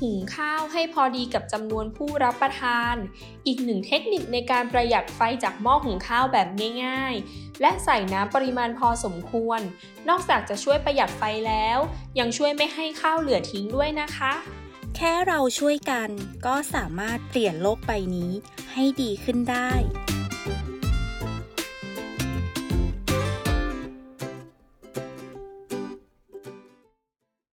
หุงข้าวให้พอดีกับจำนวนผู้รับประทาน อีกหนึ่งเทคนิคในการประหยัดไฟจากหม้อหุงข้าวแบบง่ายๆ และใส่น้ำปริมาณพอสมควร นอกจากจะช่วยประหยัดไฟแล้ว ยังช่วยไม่ให้ข้าวเหลือทิ้งด้วยนะคะ แค่เราช่วยกันก็สามารถเปลี่ยนโลกใบนี้ให้ดีขึ้นได้